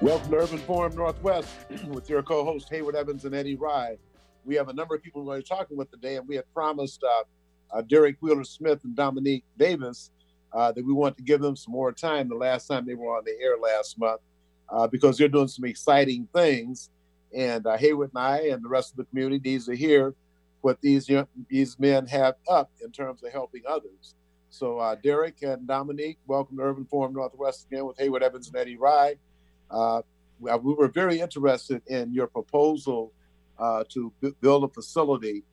Welcome to Urban Forum Northwest with your co-host Hayward Evans and Eddie Rye. We have a number of people we're going to be talking with today, and we had promised uh, uh, Derek Wheeler Smith and Dominique Davis uh, that we want to give them some more time. The last time they were on the air last month, uh, because they're doing some exciting things, and uh, Hayward and I and the rest of the community needs to hear what these young, these men have up in terms of helping others. So, uh, Derek and Dominique, welcome to Urban Forum Northwest again with Hayward Evans and Eddie Rye. Uh, we were very interested in your proposal uh, to b- build a facility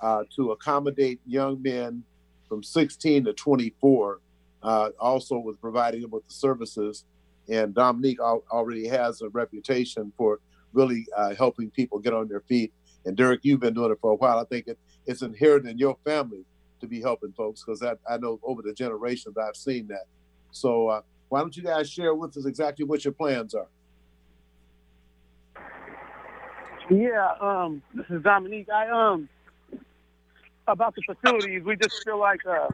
uh, to accommodate young men from 16 to 24, uh, also with providing them with the services. And Dominique al- already has a reputation for really uh, helping people get on their feet. And Derek, you've been doing it for a while. I think it, it's inherent in your family to be helping folks because I know over the generations I've seen that. So uh, why don't you guys share with us exactly what your plans are? Yeah, um, this is Dominique. I um about the facilities, we just feel like uh,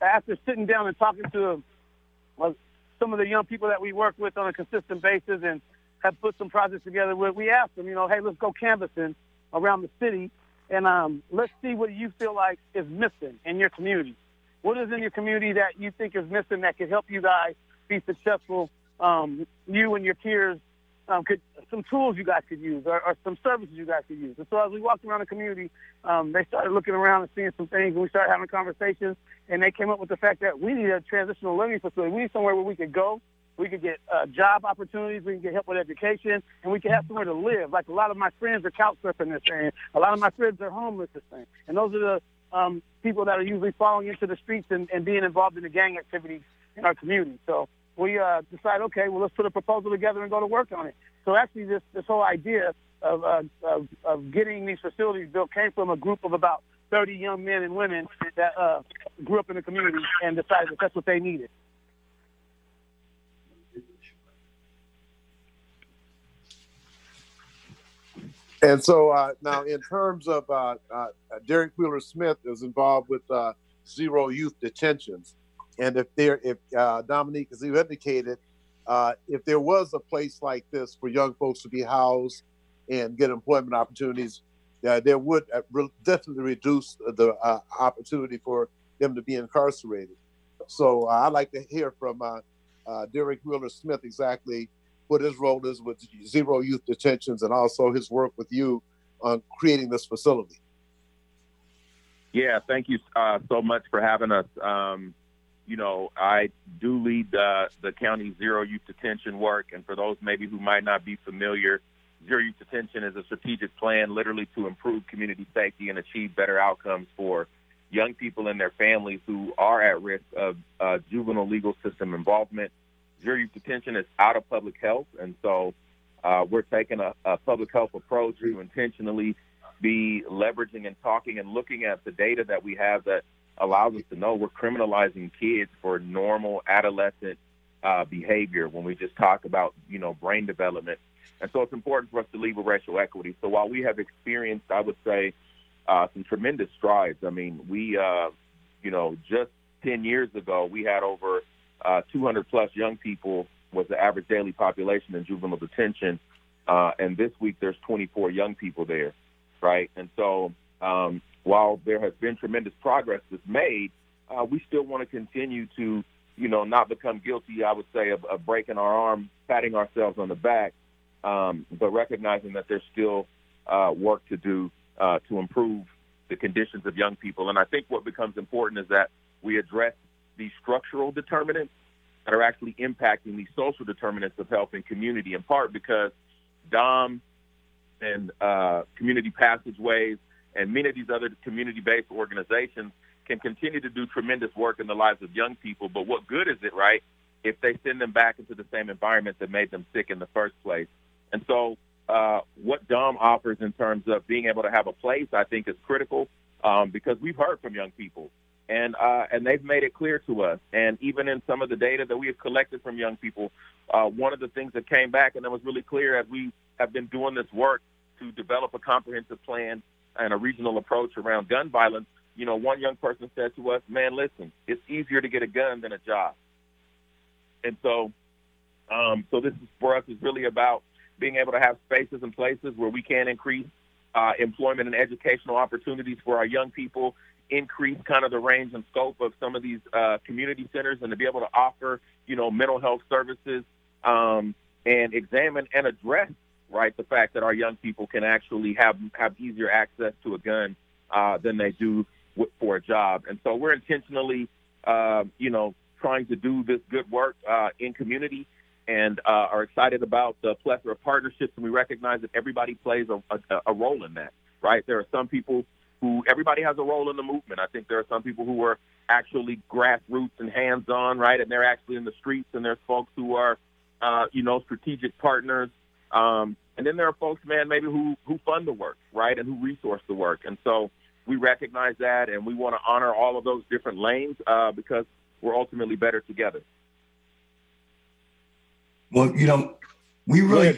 after sitting down and talking to uh, some of the young people that we work with on a consistent basis and have put some projects together with, we asked them, you know, hey, let's go canvassing around the city and um, let's see what you feel like is missing in your community. What is in your community that you think is missing that could help you guys be successful, um, you and your peers um, could some tools you guys could use or, or, some services you guys could use. And so as we walked around the community, um, they started looking around and seeing some things, and we started having conversations. And they came up with the fact that we need a transitional learning facility. We need somewhere where we could go, we could get uh, job opportunities, we can get help with education, and we can have somewhere to live. Like a lot of my friends are couch surfing this thing, a lot of my friends are homeless this thing, and those are the um, people that are usually falling into the streets and, and being involved in the gang activities in our community. So we uh, decided, okay, well, let's put a proposal together and go to work on it. So actually, this this whole idea of, uh, of, of getting these facilities built came from a group of about 30 young men and women that uh, grew up in the community and decided that that's what they needed. And so uh, now, in terms of uh, uh, Derek Wheeler Smith is involved with uh, zero youth detentions, and if there, if uh, Dominique, as you indicated, uh, if there was a place like this for young folks to be housed and get employment opportunities, there would re- definitely reduce the opportunity for them to be incarcerated. So I'd like to hear from Derek Wheeler Smith exactly what his role is with Zero Youth Detentions and also his work with you on creating this facility. Yeah, thank you so much for having us. Um, you know, I do lead uh, the county zero youth detention work. And for those maybe who might not be familiar, zero youth detention is a strategic plan literally to improve community safety and achieve better outcomes for young people and their families who are at risk of uh, juvenile legal system involvement. Detention is out of public health. And so uh, we're taking a, a public health approach to intentionally be leveraging and talking and looking at the data that we have that allows us to know we're criminalizing kids for normal adolescent uh, behavior when we just talk about, you know, brain development. And so it's important for us to lead with racial equity. So while we have experienced, I would say, uh, some tremendous strides. I mean, we, uh, you know, just 10 years ago, we had over uh, 200 plus young people was the average daily population in juvenile detention. Uh, and this week there's 24 young people there, right? And so um, while there has been tremendous progress that's made, uh, we still want to continue to, you know, not become guilty, I would say, of, of breaking our arm, patting ourselves on the back, um, but recognizing that there's still uh, work to do uh, to improve the conditions of young people. And I think what becomes important is that we address these structural determinants that are actually impacting the social determinants of health and community, in part because DOM and uh, community passageways – and many of these other community-based organizations can continue to do tremendous work in the lives of young people. But what good is it, right, if they send them back into the same environment that made them sick in the first place? And so, uh, what DOM offers in terms of being able to have a place, I think, is critical um, because we've heard from young people, and uh, and they've made it clear to us. And even in some of the data that we have collected from young people, uh, one of the things that came back and that was really clear as we have been doing this work to develop a comprehensive plan and a regional approach around gun violence, you know, one young person said to us, "Man, listen, it's easier to get a gun than a job." And so, Um, so this is for us is really about being able to have spaces and places where we can increase uh, employment and educational opportunities for our young people, increase kind of the range and scope of some of these uh, community centers, and to be able to offer, you know, mental health services um, and examine and address, right, the fact that our young people can actually have have easier access to a gun uh, than they do for a job. And so we're intentionally, uh, you know, trying to do this good work uh, in community and uh, are excited about the plethora of partnerships. And we recognize that everybody plays a, a, a role in that, right? There are some people who everybody has a role in the movement. I think there are some people who are actually grassroots and hands-on, right? And they're actually in the streets. And there's folks who are, uh, you know, strategic partners. Um, and then there are folks, man, maybe who who fund the work, right, and who resource the work. And so we recognize that, and we want to honor all of those different lanes uh, because we're ultimately better together. Well, you know, we really,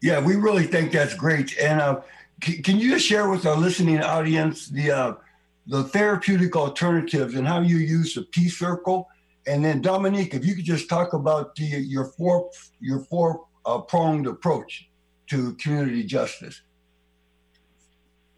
yeah, we really think that's great. And uh, can you just share with our listening audience the uh, the therapeutic alternatives and how you use the Peace Circle? And then Dominique, if you could just talk about the, your four your four uh, pronged approach to community justice.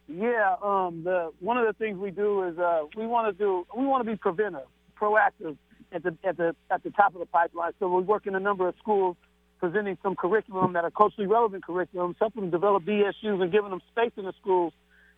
Yeah, um, the one of the things we do is uh, we want to do we want to be preventive, proactive at the at the at the top of the pipeline. So we work in a number of schools presenting some curriculum that are culturally relevant curriculum, helping them develop BSUs and giving them space in the schools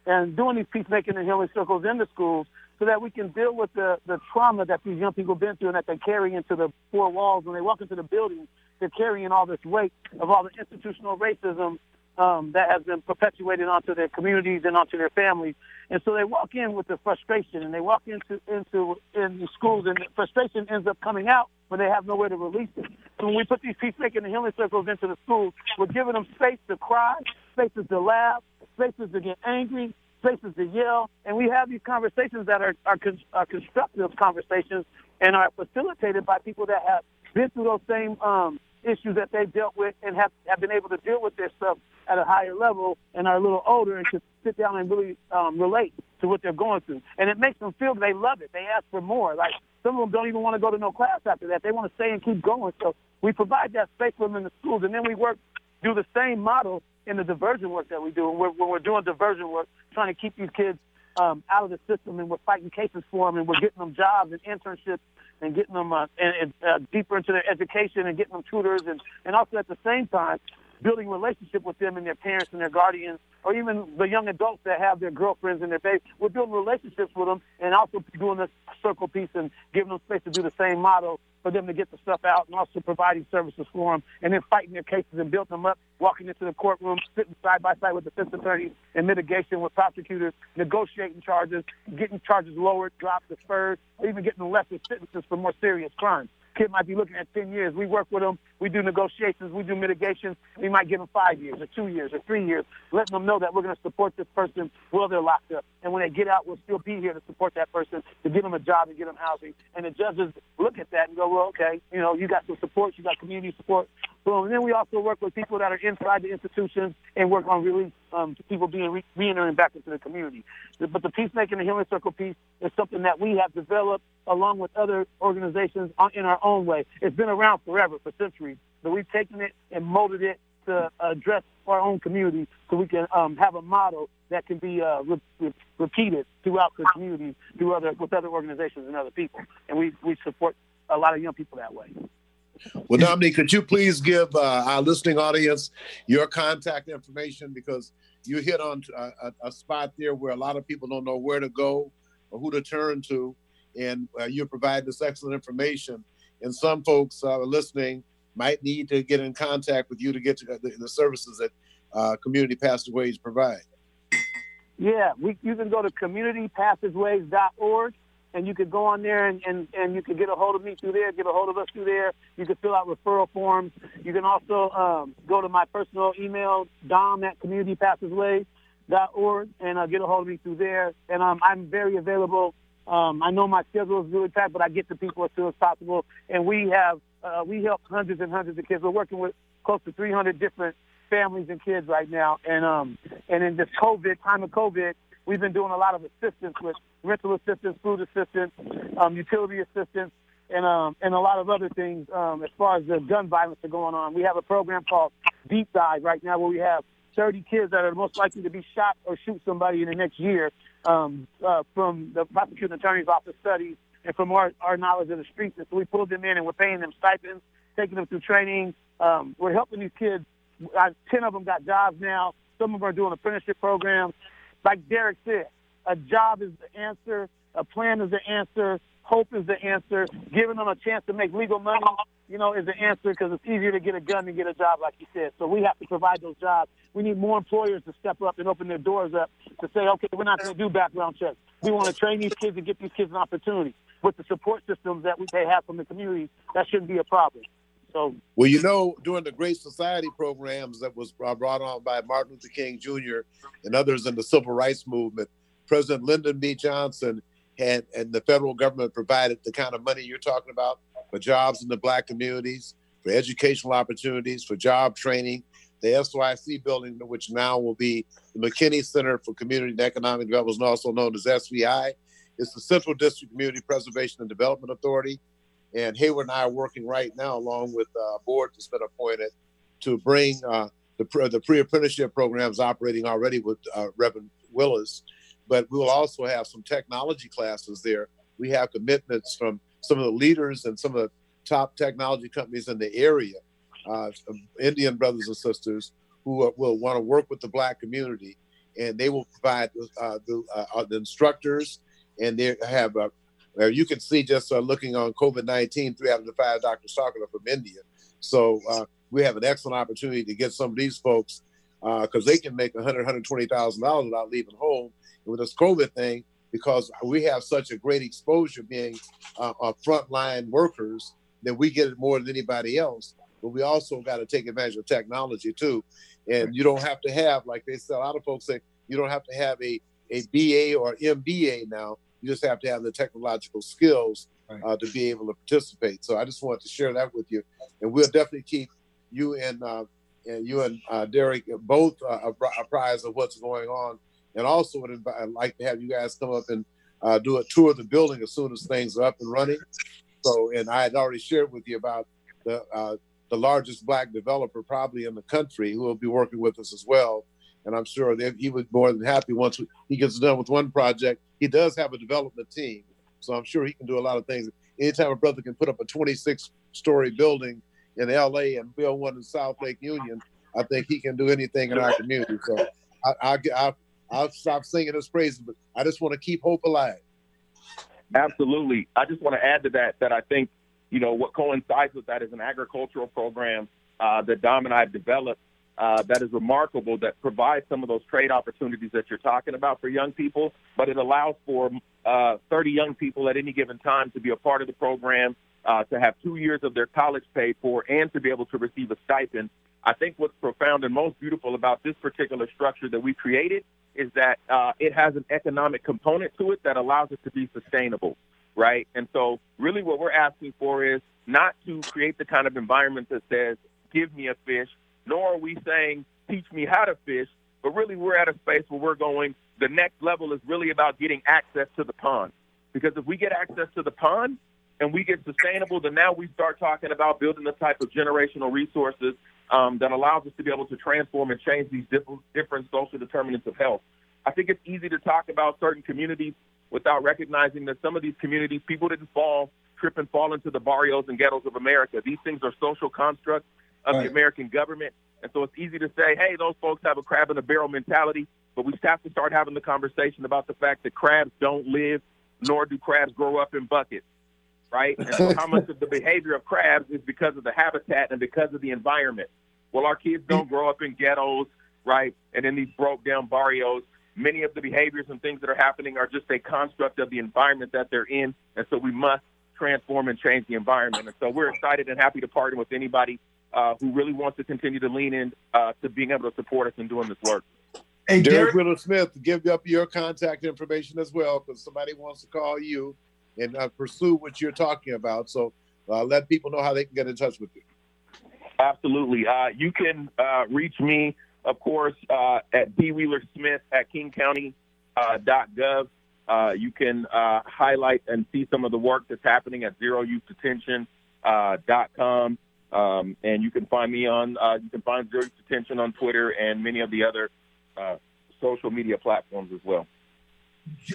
and doing these peacemaking and healing circles in the schools so that we can deal with the, the trauma that these young people have been through and that they carry into the four walls. When they walk into the building, they're carrying all this weight of all the institutional racism um, that has been perpetuated onto their communities and onto their families. And so they walk in with the frustration and they walk into into in the schools and the frustration ends up coming out when they have nowhere to release it. So when we put these peacemaking and healing circles into the schools, we're giving them space to cry, spaces to laugh, spaces to get angry, spaces to yell, and we have these conversations that are, are, con- are constructive conversations and are facilitated by people that have been through those same um, issues that they've dealt with and have, have been able to deal with their stuff at a higher level and are a little older and can sit down and really um, relate to what they're going through. And it makes them feel they love it. They ask for more. Like some of them don't even want to go to no class after that. They want to stay and keep going. So we provide that space for them in the schools, and then we work do the same model in the diversion work that we do. And we're, when we're doing diversion work, trying to keep these kids um, out of the system, and we're fighting cases for them, and we're getting them jobs and internships, and getting them uh, and, and, uh, deeper into their education, and getting them tutors, and and also at the same time building relationship with them and their parents and their guardians, or even the young adults that have their girlfriends and their babies. We're building relationships with them, and also doing this circle piece and giving them space to do the same model for them to get the stuff out and also providing services for them and then fighting their cases and building them up, walking into the courtroom, sitting side by side with the defense attorneys and mitigation with prosecutors, negotiating charges, getting charges lowered, dropped, deferred, or even getting lesser sentences for more serious crimes kid might be looking at 10 years. We work with them. We do negotiations. We do mitigations. We might give them five years or two years or three years, letting them know that we're going to support this person while they're locked up. And when they get out, we'll still be here to support that person, to get them a job and get them housing. And the judges look at that and go, well, okay, you know, you got some support. You got community support. Boom. And then we also work with people that are inside the institutions and work on release um, people being re- re-entering back into the community. But the peacemaking and healing circle piece is something that we have developed along with other organizations in our own way. It's been around forever, for centuries, but we've taken it and molded it to address our own community so we can um, have a model that can be uh, re- re- repeated throughout the community through other with other organizations and other people. And we, we support a lot of young people that way. Well, Dominique, could you please give uh, our listening audience your contact information because you hit on a, a, spot there where a lot of people don't know where to go or who to turn to, and uh, you provide this excellent information. And some folks uh, listening might need to get in contact with you to get to the, the services that uh, Community Passageways provide. Yeah, we, you can go to communitypassageways.org and you could go on there and, and, and you can get a hold of me through there, get a hold of us through there. You can fill out referral forms. You can also um, go to my personal email, dom at communitypassageways.org, and uh, get a hold of me through there. And um, I'm very available. Um, I know my schedule is really tight, but I get to people as soon as possible. And we have uh, we help hundreds and hundreds of kids. We're working with close to 300 different families and kids right now. And um, and in this COVID time of COVID, We've been doing a lot of assistance with rental assistance, food assistance, um, utility assistance, and um, and a lot of other things um, as far as the gun violence are going on. We have a program called Deep Dive right now where we have 30 kids that are most likely to be shot or shoot somebody in the next year um, uh, from the prosecuting attorney's office studies and from our, our knowledge of the streets. And so we pulled them in and we're paying them stipends, taking them through training. Um, we're helping these kids. Uh, 10 of them got jobs now. Some of them are doing apprenticeship programs. Like Derek said, a job is the answer. A plan is the answer. Hope is the answer. Giving them a chance to make legal money, you know, is the answer because it's easier to get a gun than get a job, like you said. So we have to provide those jobs. We need more employers to step up and open their doors up to say, okay, we're not going to do background checks. We want to train these kids and get these kids an opportunity. With the support systems that we, they have from the community, that shouldn't be a problem. So, well, you know, during the Great Society programs that was brought on by Martin Luther King Jr. and others in the civil rights movement, President Lyndon B. Johnson had and the federal government provided the kind of money you're talking about for jobs in the black communities, for educational opportunities, for job training. The SYC building, which now will be the McKinney Center for Community and Economic Development, also known as SVI, is the Central District Community Preservation and Development Authority. And Hayward and I are working right now, along with a uh, board that's been appointed, to bring uh, the, the pre apprenticeship programs operating already with uh, Reverend Willis but we will also have some technology classes there. We have commitments from some of the leaders and some of the top technology companies in the area, uh, Indian brothers and sisters who will want to work with the black community, and they will provide uh, the, uh, the, instructors, and they have. Uh, you can see just uh, looking on COVID 19 through having to fire Dr. Sakala from India. So uh, we have an excellent opportunity to get some of these folks because they can make $100,000, $120,000 without leaving home with this COVID thing because we have such a great exposure being uh, frontline workers that we get it more than anybody else. But we also got to take advantage of technology too. And you don't have to have, like they say, a lot of folks say, you don't have to have a, a BA or MBA now. You just have to have the technological skills uh, to be able to participate. So I just wanted to share that with you. And we'll definitely keep you and uh, and you and uh, Derek both uh, apprised of what's going on and also, would invite, I'd like to have you guys come up and uh, do a tour of the building as soon as things are up and running. So, and I had already shared with you about the uh, the largest black developer probably in the country who will be working with us as well. And I'm sure that he would be more than happy once he gets done with one project. He does have a development team, so I'm sure he can do a lot of things. Anytime a brother can put up a 26 story building in LA and build one in South Lake Union, I think he can do anything in our community. So I, I, I I'll stop singing his praises, but I just want to keep hope alive. Absolutely. I just want to add to that that I think, you know, what coincides with that is an agricultural program uh, that Dom and I have developed uh, that is remarkable that provides some of those trade opportunities that you're talking about for young people, but it allows for uh, 30 young people at any given time to be a part of the program, uh, to have two years of their college paid for, and to be able to receive a stipend. I think what's profound and most beautiful about this particular structure that we created is that uh, it has an economic component to it that allows it to be sustainable, right? And so, really, what we're asking for is not to create the kind of environment that says, give me a fish, nor are we saying, teach me how to fish, but really, we're at a space where we're going, the next level is really about getting access to the pond. Because if we get access to the pond and we get sustainable, then now we start talking about building the type of generational resources um, that allows us to be able to transform and change these different, different social determinants of health. I think it's easy to talk about certain communities without recognizing that some of these communities, people didn't fall, trip and fall into the barrios and ghettos of America. These things are social constructs of right. the American government. And so it's easy to say, hey, those folks have a crab in a barrel mentality, but we have to start having the conversation about the fact that crabs don't live, nor do crabs grow up in buckets right? And so how much of the behavior of crabs is because of the habitat and because of the environment? Well, our kids don't grow up in ghettos, right? And in these broke down barrios. Many of the behaviors and things that are happening are just a construct of the environment that they're in. And so we must transform and change the environment. And so we're excited and happy to partner with anybody uh, who really wants to continue to lean in uh, to being able to support us in doing this work. Hey, Derek, Derek Willis Smith, give up your contact information as well because somebody wants to call you and uh, pursue what you're talking about. So uh, let people know how they can get in touch with you. Absolutely. Uh, you can uh, reach me, of course, uh, at B. Wheeler Smith at kingcounty.gov. Uh, you can uh, highlight and see some of the work that's happening at zeroyouthdetention.com. Uh, um, and you can find me on, uh, you can find Zero Youth Detention on Twitter and many of the other uh, social media platforms as well.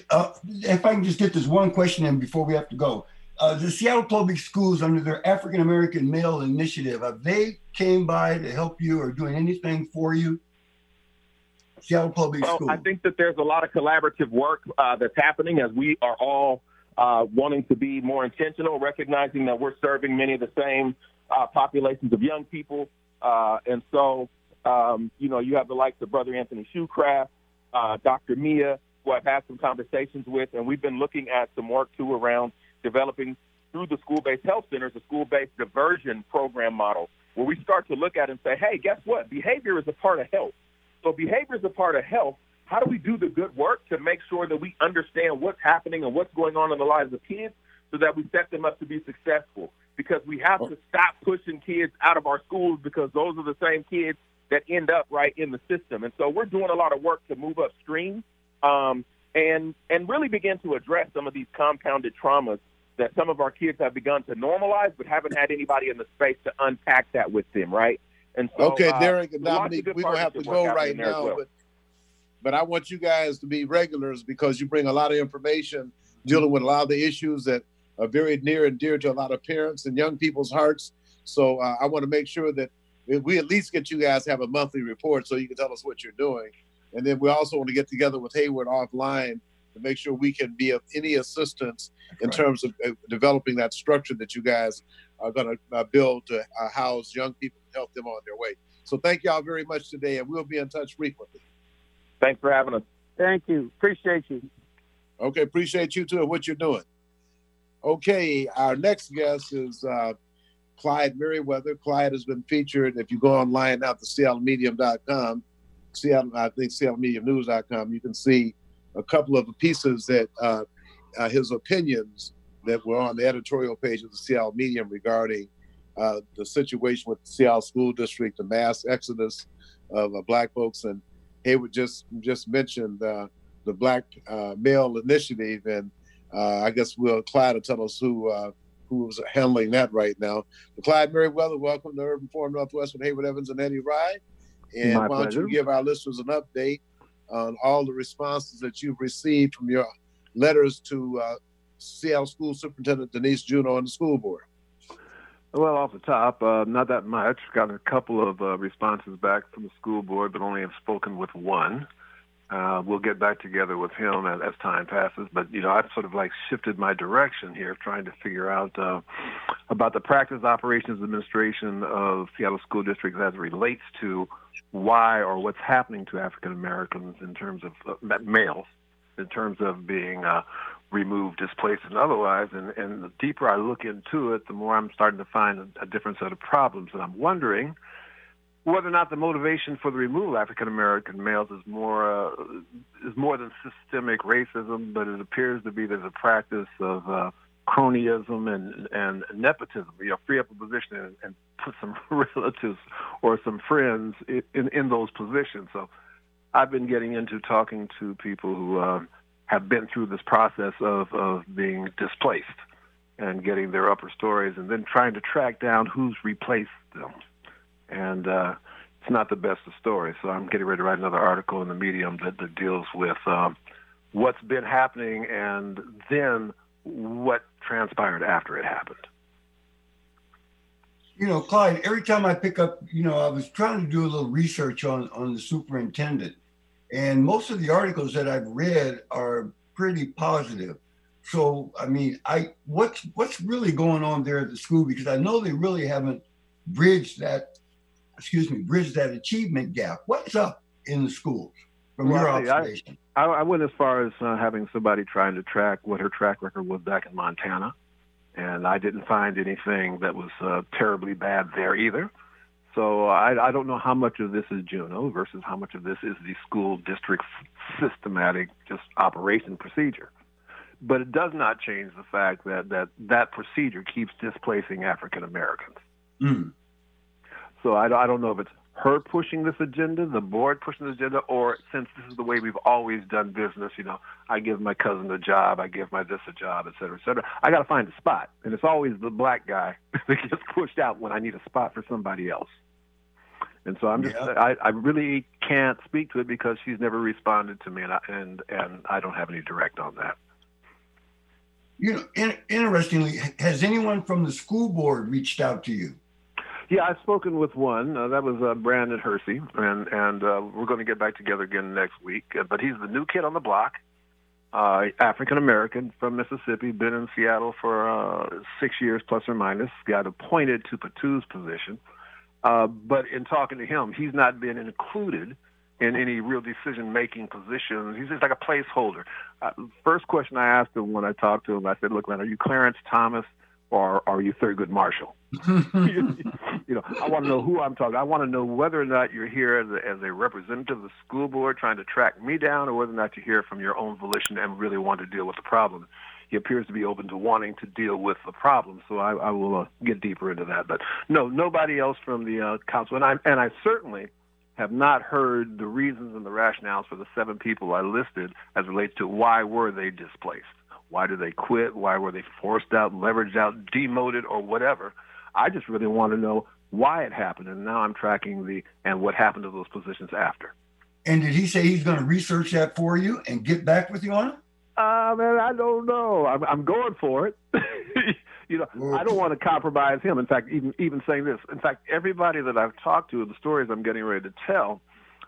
Uh, if I can just get this one question in before we have to go. Uh, the Seattle Public Schools, under their African American Male Initiative, have they came by to help you or doing anything for you? Seattle Public well, Schools. I think that there's a lot of collaborative work uh, that's happening as we are all uh, wanting to be more intentional, recognizing that we're serving many of the same uh, populations of young people. Uh, and so, um, you know, you have the likes of Brother Anthony Shoecraft, uh, Dr. Mia, who I've had some conversations with, and we've been looking at some work too around developing through the school-based health centers a school-based diversion program model where we start to look at and say, hey, guess what? Behavior is a part of health. So behavior is a part of health. How do we do the good work to make sure that we understand what's happening and what's going on in the lives of kids so that we set them up to be successful? Because we have to stop pushing kids out of our schools because those are the same kids that end up right in the system. And so we're doing a lot of work to move upstream um, and and really begin to address some of these compounded traumas that some of our kids have begun to normalize, but haven't had anybody in the space to unpack that with them, right? And so, okay, uh, Derek and Dominique, we're gonna have to go right now, well. but but I want you guys to be regulars because you bring a lot of information dealing with a lot of the issues that are very near and dear to a lot of parents and young people's hearts. So uh, I want to make sure that we at least get you guys have a monthly report so you can tell us what you're doing. And then we also want to get together with Hayward offline to make sure we can be of any assistance in right. terms of uh, developing that structure that you guys are going to uh, build to uh, house young people and help them on their way. So thank y'all very much today, and we'll be in touch frequently. Thanks for having us. Thank you. Appreciate you. Okay, appreciate you too and what you're doing. Okay, our next guest is uh, Clyde Merriweather. Clyde has been featured. If you go online now to SeattleMedium.com, Seattle, I think SeattleMediumNews.com, you can see a couple of pieces that uh, uh, his opinions that were on the editorial page of the Seattle Medium regarding uh, the situation with the Seattle School District, the mass exodus of uh, Black folks, and Hayward just just mentioned uh, the Black uh, Male Initiative, and I guess we'll Clyde will tell us who who's handling that right now. But Clyde Merriweather, welcome to Urban Forum Northwest with Hayward Evans and Eddie Rye. And My why don't you give our listeners an update on all the responses that you've received from your letters to uh, Seattle School Superintendent Denise Juneau and the school board? Well, off the top, uh, not that much. Got a couple of uh, responses back from the school board, but only have spoken with one. Uh, we'll get back together with him as, as, time passes. But you know, I've sort of like shifted my direction here, trying to figure out uh, about the practice operations administration of Seattle school districts as it relates to why or what's happening to African Americans in terms of uh, males, in terms of being uh, removed, displaced, and otherwise. And, and the deeper I look into it, the more I'm starting to find a, a different set of problems. And I'm wondering whether or not the motivation for the removal of African American males is more uh, is more than systemic racism, but it appears to be there's a practice of uh, cronyism and and nepotism. You know, free up a position and, and put some relatives or some friends in, in, in those positions. So I've been getting into talking to people who uh, have been through this process of, of being displaced and getting their upper stories and then trying to track down who's replaced them. And uh, it's not the best of stories. So I'm getting ready to write another article in the Medium that, that deals with um, what's been happening and then what transpired after it happened you know, Clyde, every time I pick up, you know, I was trying to do a little research on, on the superintendent, and most of the articles that I've read are pretty positive. So, I mean, I what's what's really going on there at the school? Because I know they really haven't bridged that, excuse me, bridge that achievement gap. What's up in the schools from well, your observation? I, I, went as far as uh, having somebody trying to track what her track record was back in Montana and I didn't find anything that was uh, terribly bad there either. So I, I don't know how much of this is Juneau versus how much of this is the school district systematic just operation procedure. But it does not change the fact that that, that procedure keeps displacing African Americans. Mm. So I, I don't know if it's her pushing this agenda, the board pushing this agenda, or since this is the way we've always done business, you know, I give my cousin a job, I give my this a job, et cetera, et cetera. I got to find a spot, and it's always the black guy that gets pushed out when I need a spot for somebody else. And so I'm just, yeah. I, I really can't speak to it because she's never responded to me, and I, and and I don't have any direct on that. You know, in, interestingly, has anyone from the school board reached out to you? Yeah, I've spoken with one. Uh, that was uh, Brandon Hersey, and and uh, we're going to get back together again next week. Uh, but he's the new kid on the block, uh, African American from Mississippi, been in Seattle for uh, six years plus or minus. Got appointed to Patu's position, uh, but in talking to him, he's not been included in any real decision making positions. He's just like a placeholder. Uh, first question I asked him when I talked to him, I said, "Look, man, are you Clarence Thomas or are you Thurgood Marshall?" you know, I want to know who I'm talking. I want to know whether or not you're here as a, as a representative of the school board trying to track me down, or whether or not you're here from your own volition and really want to deal with the problem. He appears to be open to wanting to deal with the problem, so I, I will uh, get deeper into that. But no, nobody else from the uh, council, and I and I certainly have not heard the reasons and the rationales for the seven people I listed as relates to why were they displaced. Why did they quit? Why were they forced out, leveraged out, demoted, or whatever? I just really want to know why it happened, and now I'm tracking the and what happened to those positions after. And did he say he's going to research that for you and get back with you on it? Uh, man, I don't know. I'm, I'm going for it. you know, I don't want to compromise him. In fact, even even saying this, in fact, everybody that I've talked to, the stories I'm getting ready to tell,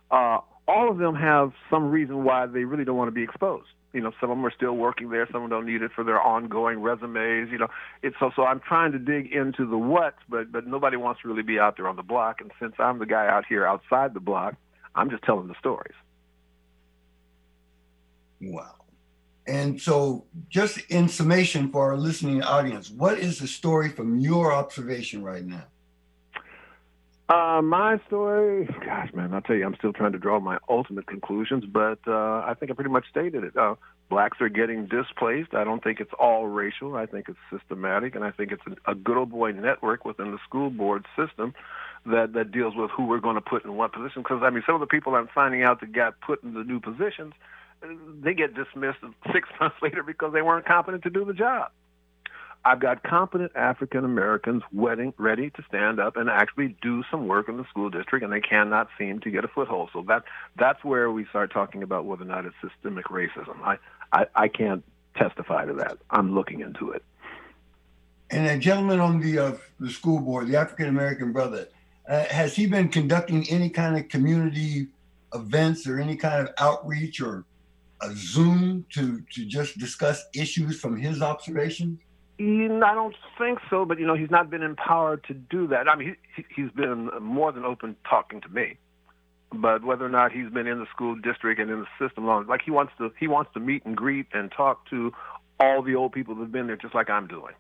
uh, all of them have some reason why they really don't want to be exposed you know, some of them are still working there. Some of them don't need it for their ongoing resumes. You know, it's so. So I'm trying to dig into the what, but but nobody wants to really be out there on the block. And since I'm the guy out here outside the block, I'm just telling the stories. Wow. And so, just in summation for our listening audience, what is the story from your observation right now? Uh, my story, gosh, man, I'll tell you, I'm still trying to draw my ultimate conclusions, but uh, I think I pretty much stated it. Uh, blacks are getting displaced. I don't think it's all racial. I think it's systematic, and I think it's a, a good old boy network within the school board system that that deals with who we're going to put in what position. Because I mean, some of the people I'm finding out that got put in the new positions, they get dismissed six months later because they weren't competent to do the job. I've got competent African Americans ready to stand up and actually do some work in the school district, and they cannot seem to get a foothold. So that that's where we start talking about whether or not it's systemic racism. I I, I can't testify to that. I'm looking into it. And a gentleman on the uh, the school board, the African American brother, uh, has he been conducting any kind of community events or any kind of outreach or a Zoom to to just discuss issues from his observations? I don't think so, but you know, he's not been empowered to do that. I mean, he, he's been more than open talking to me, but whether or not he's been in the school district and in the system long, like he wants to, he wants to meet and greet and talk to all the old people that've been there, just like I'm doing,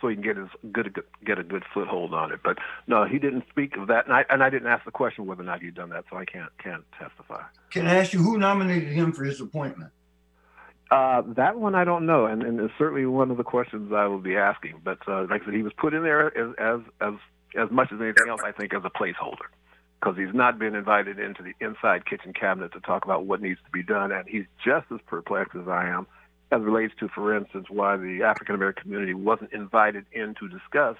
so he can get his good get a good foothold on it. But no, he didn't speak of that, and I and I didn't ask the question whether or not he'd done that, so I can't can't testify. Can I ask you who nominated him for his appointment? Uh, that one I don't know, and, and it's certainly one of the questions I will be asking. But uh, like I said, he was put in there as as as, as much as anything else, I think, as a placeholder, because he's not been invited into the inside kitchen cabinet to talk about what needs to be done, and he's just as perplexed as I am, as relates to, for instance, why the African American community wasn't invited in to discuss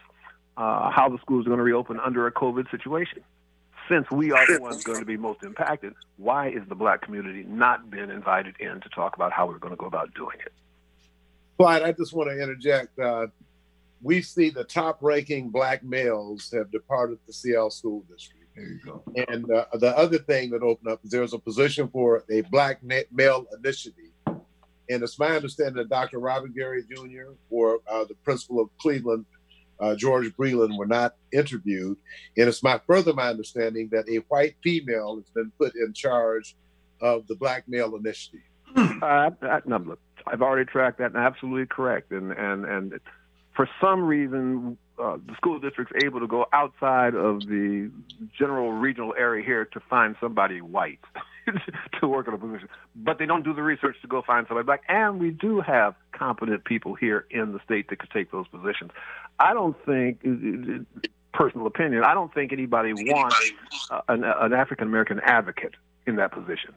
uh, how the schools are going to reopen under a COVID situation since we are the ones going to be most impacted, why is the black community not been invited in to talk about how we're going to go about doing it? Clyde, I just want to interject. Uh, we see the top ranking black males have departed the Seattle School District. There you go. And uh, the other thing that opened up is there's a position for a black male initiative. And it's my understanding that Dr. Robert Gary Jr. or uh, the principal of Cleveland uh, George Breland were not interviewed. And it's my further my understanding that a white female has been put in charge of the Black Male Initiative. Uh, I, no, I've already tracked that, and absolutely correct. And and and for some reason, uh, the school district's able to go outside of the general regional area here to find somebody white to work in a position, but they don't do the research to go find somebody black. And we do have competent people here in the state that could take those positions. I don't think personal opinion, I don't think anybody wants uh, an, an African American advocate in that position.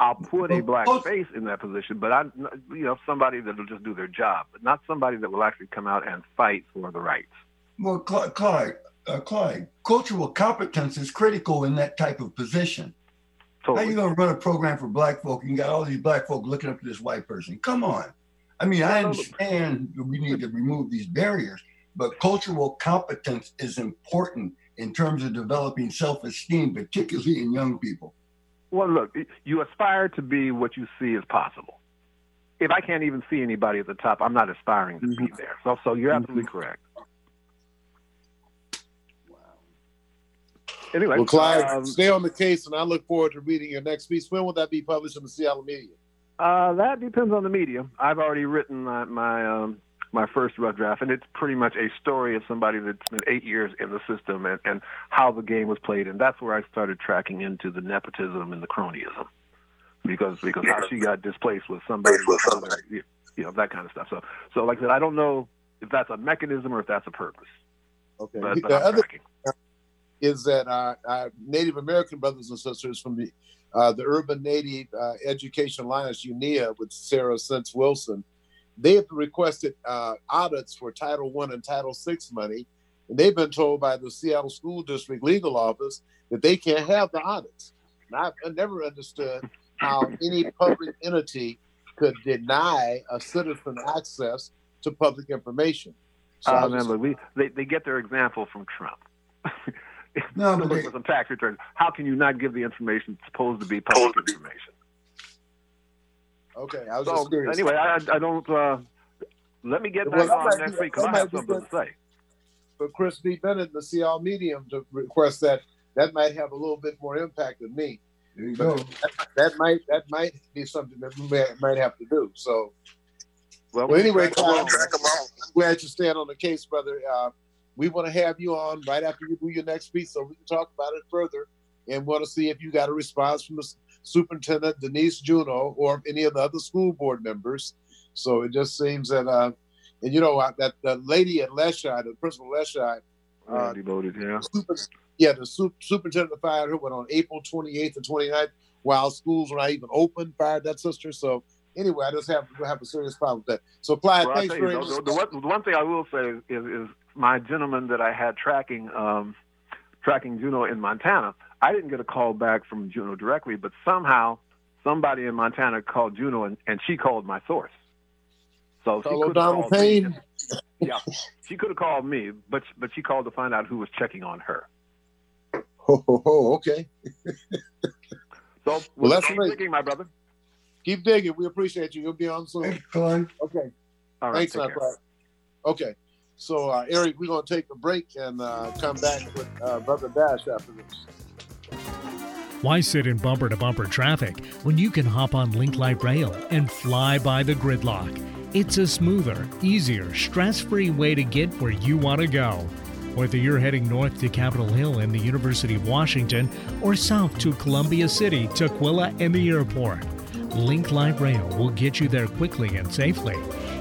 I'll put a black face in that position, but I, you know, somebody that'll just do their job, but not somebody that will actually come out and fight for the rights. Well, Clyde, uh, Clyde, cultural competence is critical in that type of position. Totally. How you gonna run a program for black folk? You got all these black folk looking up to this white person. Come on. I mean, I understand we need to remove these barriers, but cultural competence is important in terms of developing self-esteem, particularly in young people. Well, look, you aspire to be what you see as possible. If I can't even see anybody at the top, I'm not aspiring to mm-hmm. be there. So, so you're absolutely mm-hmm. correct. Anyway, well, Clyde, um, stay on the case, and I look forward to reading your next piece. When will that be published in the Seattle media? Uh, that depends on the media. I've already written my my, um, my first rough draft, and it's pretty much a story of somebody that's been eight years in the system and, and how the game was played, and that's where I started tracking into the nepotism and the cronyism, because because how she got displaced with somebody, with somebody, you know, that kind of stuff. So so like I said, I don't know if that's a mechanism or if that's a purpose. Okay. But, but the I'm other, tracking is that our, our, Native American brothers and sisters from the uh, the Urban Native uh, Education Alliance, (UNEA) with Sarah Sense Wilson, they have requested uh, audits for Title One and Title Six money, and they've been told by the Seattle School District Legal Office that they can't have the audits. And I've never understood how any public entity could deny a citizen access to public information. So uh, remember, we, they, they get their example from Trump. no, but look for some tax returns. How can you not give the information supposed to be public information? Okay, I was so, just curious. Anyway, I, I don't. Uh, let me get back well, on next week because I have something to say. For Chris B. Bennett, the Seattle Medium, to request that, that might have a little bit more impact than me. There you go. That, that, might that might be something that we may, might have to do. So, well, well anyway, I'm glad you stand on the case, brother. Uh, we want to have you on right after you do your next piece so we can talk about it further and want to see if you got a response from the superintendent Denise Juneau or any of the other school board members. So it just seems that, uh, and you know, uh, that the lady at Leschi, the principal Leschi, uh, devoted, yeah. Super, yeah, the super, superintendent fired her went on April 28th and 29th while schools were not even open, fired that sister. So anyway, I just have have a serious problem with that. So Clyde, well, thanks very much. The, the, one, the, one, thing I will say is, is my gentleman that I had tracking um, tracking Juneau in Montana, I didn't get a call back from Juneau directly, but somehow somebody in Montana called Juneau and, and she called my source. So she Hello, Donald Payne. Me. Yeah, she could have called me, but but she called to find out who was checking on her. Oh, oh, oh okay. so well, let's keep digging, my brother. Keep digging. We appreciate you. You'll be on soon. Thanks, Okay. All right. Thanks, my Okay. So, uh, Eric, we're going to take a break and uh, come back with uh, Brother Dash after this. Why sit in bumper to bumper traffic when you can hop on Link Light Rail and fly by the gridlock? It's a smoother, easier, stress free way to get where you want to go. Whether you're heading north to Capitol Hill and the University of Washington or south to Columbia City, Tukwila, and the airport, Link Light Rail will get you there quickly and safely.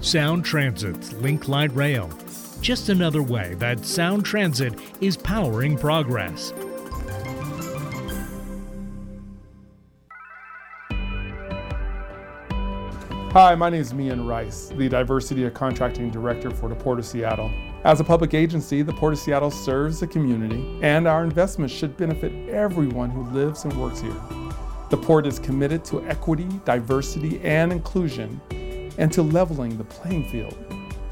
Sound Transit's Link Light Rail. Just another way that Sound Transit is powering progress. Hi, my name is Mian Rice, the Diversity and Contracting Director for the Port of Seattle. As a public agency, the Port of Seattle serves the community, and our investments should benefit everyone who lives and works here. The Port is committed to equity, diversity, and inclusion and to leveling the playing field.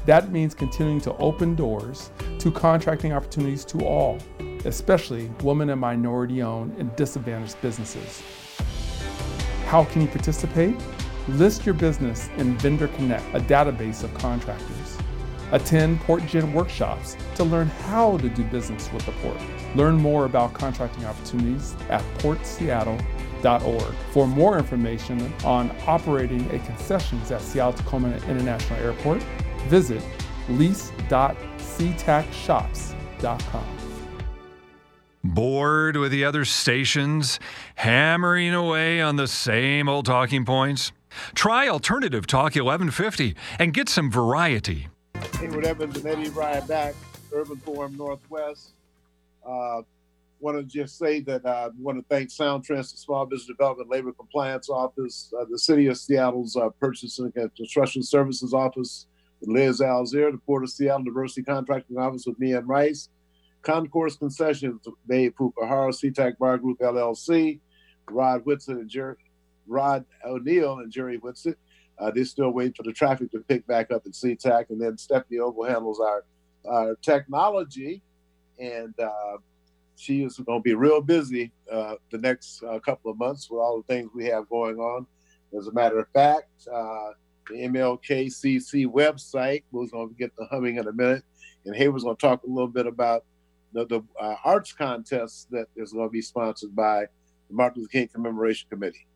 That means continuing to open doors to contracting opportunities to all, especially women and minority owned and disadvantaged businesses. How can you participate? List your business in Vendor Connect, a database of contractors. Attend PortGen workshops to learn how to do business with the port. Learn more about contracting opportunities at portseattle.org. For more information on operating a concessions at Seattle Tacoma International Airport, visit lease.seatacshops.com. Bored with the other stations, hammering away on the same old talking points? Try Alternative Talk 1150 and get some variety. Hayward Evans and Eddie Ryan back, Urban Forum Northwest. Uh, want to just say that I uh, want to thank Sound Transit, the Small Business Development Labor Compliance Office, uh, the City of Seattle's uh, Purchasing and Construction Services Office, Liz Alzier, the Port of Seattle Diversity Contracting Office with Mian Rice, Concourse Concessions, Dave Pukahara, SeaTac Bar Group LLC, Rod Whitson and Jerry, Rod O'Neill and Jerry Whitson. Uh, they're still waiting for the traffic to pick back up at SeaTac. And then Stephanie Ogle handles our, our technology. And uh, she is going to be real busy uh, the next uh, couple of months with all the things we have going on. As a matter of fact, uh, the MLKCC website, we're going to get the humming in a minute. And Hayward's going to talk a little bit about the, the uh, arts contest that is going to be sponsored by the Martin Luther King Commemoration Committee.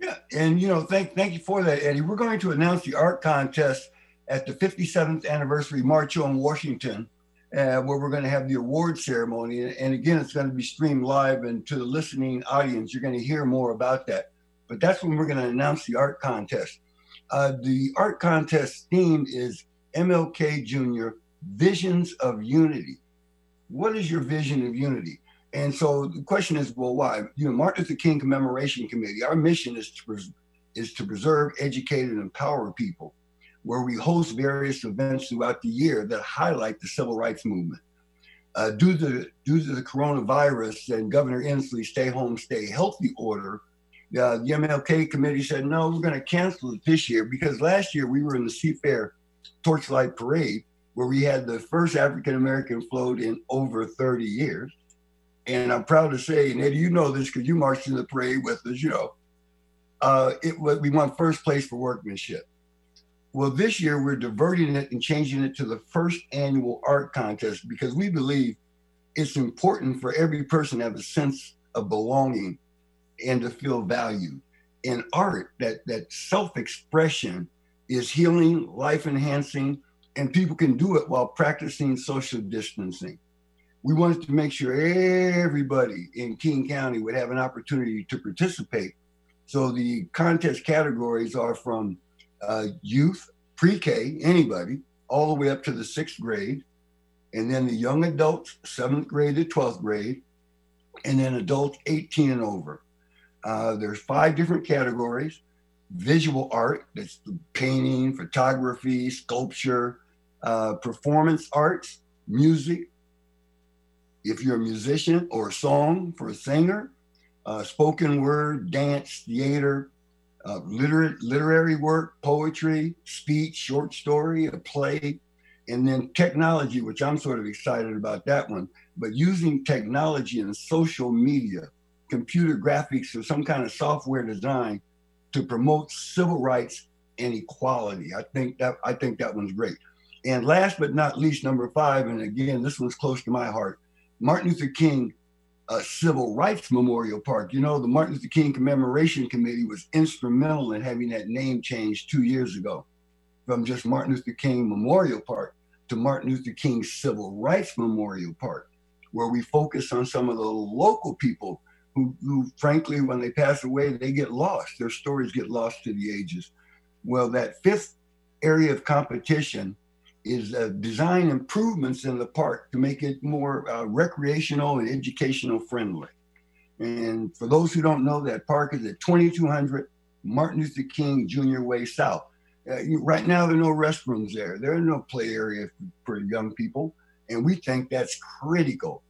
Yeah, and you know, thank thank you for that, Eddie. We're going to announce the art contest at the 57th anniversary March on Washington, uh, where we're going to have the award ceremony. And again, it's going to be streamed live, and to the listening audience, you're going to hear more about that. But that's when we're going to announce the art contest. Uh, the art contest theme is MLK Jr. Visions of Unity what is your vision of unity? And so the question is, well, why? You know, Martin Luther King Commemoration Committee, our mission is to, pres- is to preserve, educate, and empower people, where we host various events throughout the year that highlight the civil rights movement. Uh, due, to, due to the coronavirus and Governor Inslee's stay home, stay healthy order, uh, the MLK committee said, no, we're going to cancel it this year because last year we were in the Seafair Torchlight Parade where we had the first African American float in over 30 years. And I'm proud to say, and Eddie, you know this because you marched in the parade with us, you know, uh, it we won first place for workmanship. Well, this year we're diverting it and changing it to the first annual art contest because we believe it's important for every person to have a sense of belonging and to feel valued. In art, that that self-expression is healing, life enhancing, and people can do it while practicing social distancing. We wanted to make sure everybody in King County would have an opportunity to participate. So the contest categories are from uh, youth, pre K, anybody, all the way up to the sixth grade, and then the young adults, seventh grade to 12th grade, and then adults 18 and over. Uh, there's five different categories visual art, that's painting, photography, sculpture, uh, performance arts, music, if you're a musician or a song for a singer, uh, spoken word, dance, theater, literate, literary work, poetry, speech, short story, a play, and then technology, which I'm sort of excited about that one. But using technology and social media, computer graphics, or some kind of software design to promote civil rights and equality. I think that I think that one's great. And last but not least, number five, and again, this one's close to my heart Martin Luther King uh, Civil Rights Memorial Park. You know, the Martin Luther King Commemoration Committee was instrumental in having that name changed two years ago from just Martin Luther King Memorial Park to Martin Luther King Civil Rights Memorial Park, where we focus on some of the local people who, who, frankly, when they pass away, they get lost. Their stories get lost to the ages. Well, that fifth area of competition is uh, design improvements in the park to make it more uh, recreational and educational friendly. And for those who don't know, that park is at 2200 Martin Luther King Jr. Way South. Uh, you, right now, there are no restrooms there. There are no play area for, for young people. And we think that's critical.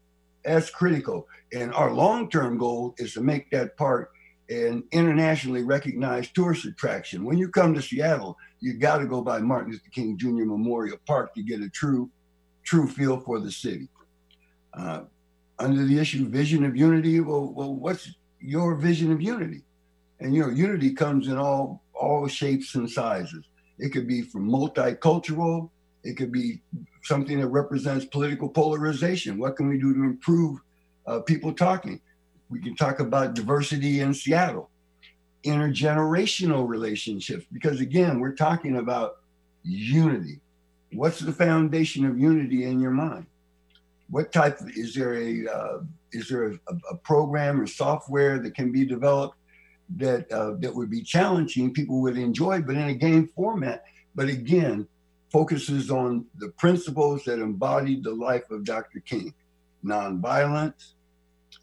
That's critical. And our long term goal is to make that park an internationally recognized tourist attraction. When you come to Seattle, you got to go by Martin Luther King Jr. Memorial Park to get a true, true feel for the city. Uh, under the issue vision of unity, well, well, what's your vision of unity? And you know, unity comes in all all shapes and sizes. It could be from multicultural, It could be something that represents political polarization. What can we do to improve uh, people talking? We can talk about diversity in Seattle, intergenerational relationships, because again, we're talking about unity. What's the foundation of unity in your mind? What type is there a uh, is there a, a, program or software that can be developed that uh, that would be challenging, people would enjoy, but in a game format? But again, focuses on the principles that embodied the life of Dr. King: nonviolence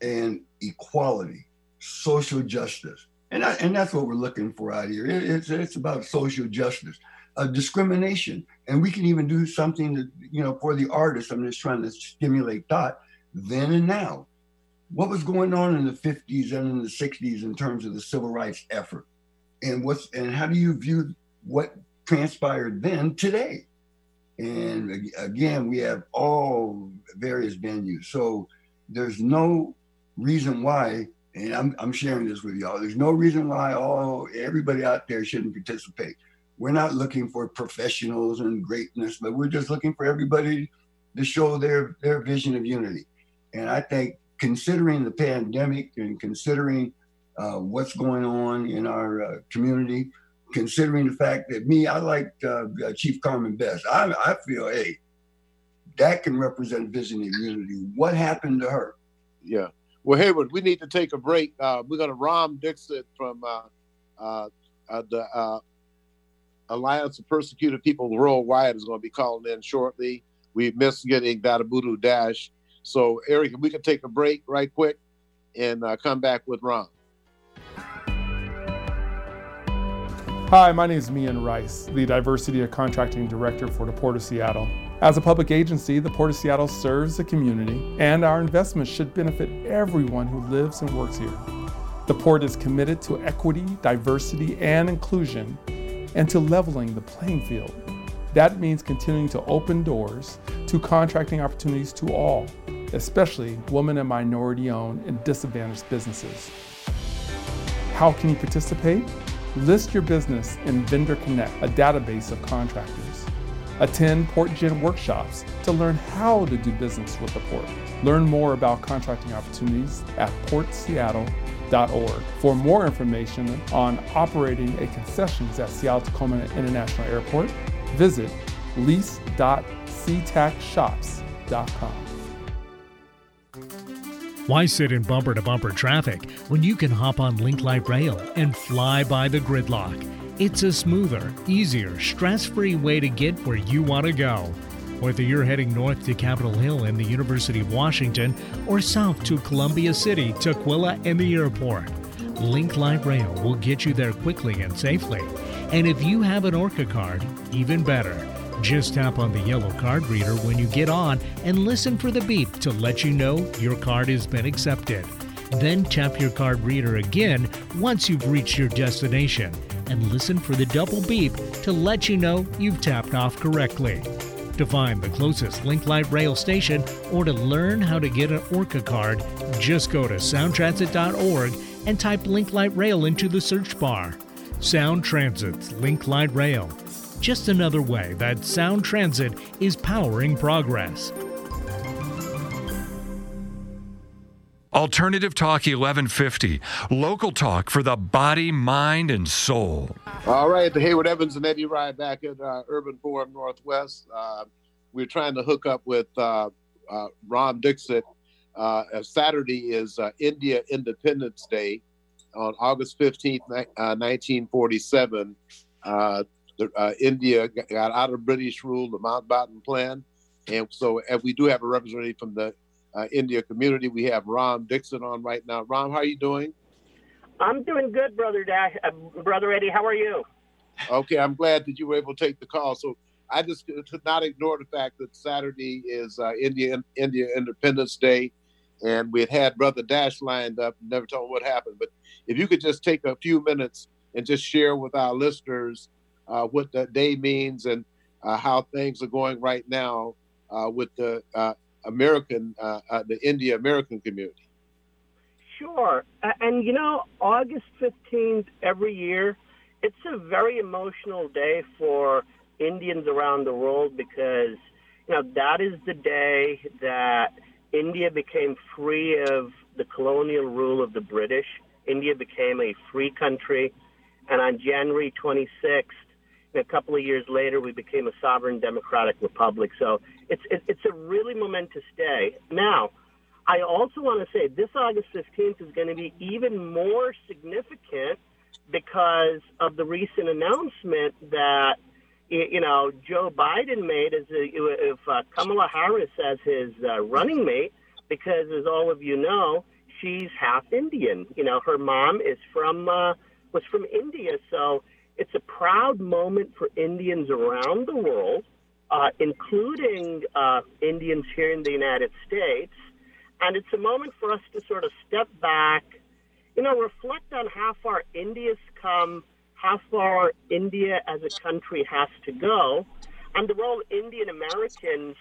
and equality, social justice, and I, and that's what we're looking for out here. It, it's it's about social justice uh, discrimination. And we can even do something that, you know, for the artist, I'm just trying to stimulate thought then and now. What was going on in the 50s and in the 60s in terms of the civil rights effort? And what's and how do you view what transpired then today? And again, we have all various venues. So there's no reason why, and I'm, I'm sharing this with y'all, there's no reason why all everybody out there shouldn't participate we're not looking for professionals and greatness, but we're just looking for everybody to show their their vision of unity. And I think considering the pandemic and considering uh, what's going on in our uh, community, considering the fact that me, I like uh, Chief Carmen Best. I, I feel, hey, that can represent vision of unity. What happened to her? Yeah. Well, Hayward, we need to take a break. Uh, we're going to Ram Dixon from uh, uh, the Alliance of Persecuted People Worldwide is going to be calling in shortly. We missed getting Dadabudu Dash. So, Eric, we can take a break right quick and uh, come back with Ron. Hi, my name is Mian Rice, the Diversity and Contracting Director for the Port of Seattle. As a public agency, the Port of Seattle serves the community, and our investments should benefit everyone who lives and works here. The Port is committed to equity, diversity, and inclusion and to leveling the playing field. That means continuing to open doors to contracting opportunities to all, especially women and minority owned and disadvantaged businesses. How can you participate? List your business in Vendor Connect, a database of contractors. Attend PortGen workshops to learn how to do business with the port. Learn more about contracting opportunities at portseattle.com for more information on operating a concessions at Seattle Tacoma International Airport, visit lease.seatacshops.com. Why sit in bumper to bumper traffic when you can hop on Link Light Rail and fly by the gridlock? It's a smoother, easier, stress free way to get where you want to go. Whether you're heading north to Capitol Hill and the University of Washington or south to Columbia City, Tukwila, and the airport, Link Light Rail will get you there quickly and safely. And if you have an ORCA card, even better. Just tap on the yellow card reader when you get on and listen for the beep to let you know your card has been accepted. Then tap your card reader again once you've reached your destination and listen for the double beep to let you know you've tapped off correctly. To find the closest Link Light Rail station or to learn how to get an ORCA card, just go to soundtransit.org and type Link Light Rail into the search bar. Sound Transit's Link Light Rail. Just another way that Sound Transit is powering progress. Alternative Talk 1150, local talk for the body, mind, and soul. All right, the Hayward Evans and Eddie Rye back at uh, Urban Forum Northwest. Uh, we're trying to hook up with uh, uh Ron Dixit. Uh, Saturday is uh, India Independence Day on August 15th, 1947. India got out of British rule, the Mountbatten Plan. And so, if we do have a representative from the uh, India community. We have Ron Dixon on right now. Ron, how are you doing? I'm doing good, brother Dash, uh, brother Eddie. How are you? Okay, I'm glad that you were able to take the call. So I just could not ignore the fact that Saturday is uh, India India Independence Day, and we had had Brother Dash lined up. Never told what happened, but if you could just take a few minutes and just share with our listeners uh, what that day means and uh, how things are going right now uh, with the uh, American, uh, uh, the India American community? Sure. And you know, August 15th every year, it's a very emotional day for Indians around the world because you know that is the day that India became free of the colonial rule of the British. India became a free country, and on January 26th, a couple of years later, we became a sovereign democratic republic. So it's it's a really momentous day. Now, I also want to say this August 15th is going to be even more significant because of the recent announcement that you know Joe Biden made as a, if uh, Kamala Harris as his uh, running mate, because as all of you know, she's half Indian. You know, her mom is from uh, was from India, so it's a proud moment for Indians around the world, uh, including uh, Indians here in the United States. And it's a moment for us to sort of step back, you know, reflect on how far India's come, how far India as a country has to go, and the role Indian Americans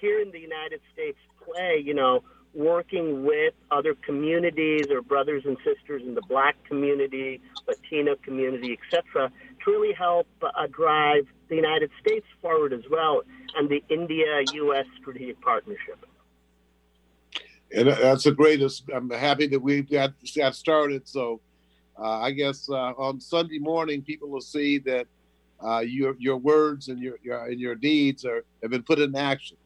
here in the United States play, you know, working with other communities or brothers and sisters in the black community, Latino community, etc., to really help uh, drive the United States forward as well and the India-U.S. strategic partnership. And that's the greatest. I'm happy that we got got started. So, uh, I guess uh, on Sunday morning, people will see that uh, your your words and your, your and your deeds are have been put in action.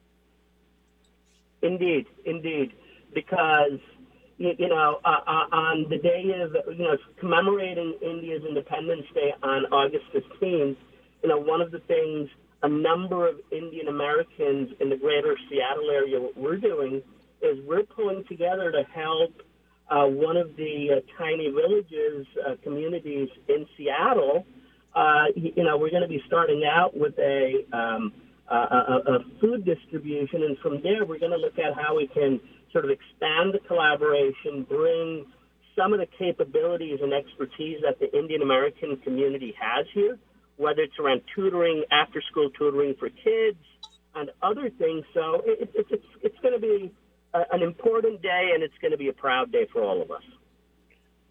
Indeed, indeed, because you, you know uh, uh, on the day of you know commemorating India's Independence Day on August 15th, you know one of the things a number of Indian Americans in the greater Seattle area what we're doing is we're pulling together to help uh, one of the uh, tiny villages uh, communities in Seattle. Uh, you know, we're going to be starting out with a um, uh, a food distribution, and from there we're going to look at how we can sort of expand the collaboration, bring some of the capabilities and expertise that the Indian American community has here, whether it's around tutoring, after school tutoring for kids, and other things. So it, it, it's, it's going to be a, an important day, and it's going to be a proud day for all of us.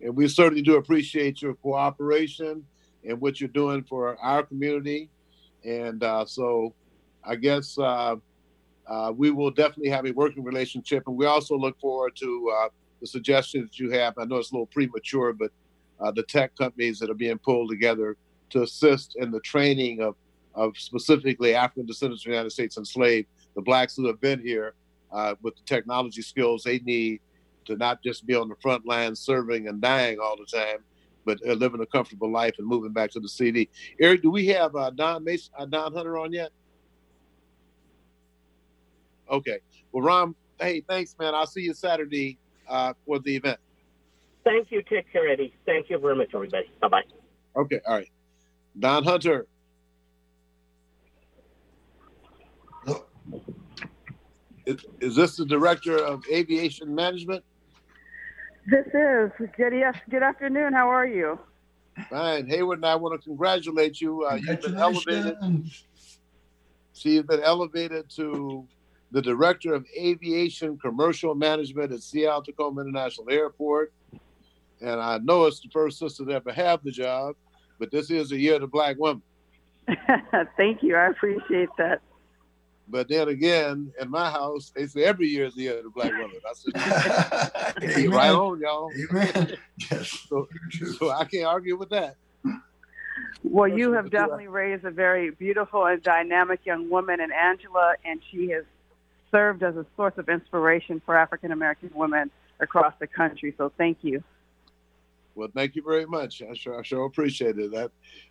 And we certainly do appreciate your cooperation and what you're doing for our community. And uh, so I guess uh, uh, we will definitely have a working relationship, and we also look forward to uh, the suggestions you have. I know it's a little premature, but uh, the tech companies that are being pulled together to assist in the training of, of specifically African descendants of the United States enslaved, the blacks who have been here uh, with the technology skills they need to not just be on the front line serving and dying all the time, but uh, living a comfortable life and moving back to the CD. Eric, do we have Don Mason, Dawn Hunter on yet? Okay. Well, Ron, hey, thanks, man. I'll see you Saturday uh, for the event. Thank you. Take care, Eddie. Thank you very much, everybody. Bye bye. Okay. All right. Dawn Hunter. Is, is this the director of aviation management? This is. Good, yes, good afternoon. How are you? Fine. Hayward and I want to congratulate you. Uh, you've been elevated. See, you've been elevated to the director of aviation commercial management at Seattle Tacoma International Airport. And I know it's the first sister to ever have the job, but this is the year of the black woman. Thank you. I appreciate that. But then again, in my house, they say every year is the year of the black woman. I said, right on, y'all. Amen. Yes. So, so I can't argue with that. Well, you have definitely raised a very beautiful and dynamic young woman in Angela, and she has served as a source of inspiration for African American women across the country. So thank you. Well, thank you very much. I sure, I sure appreciated that.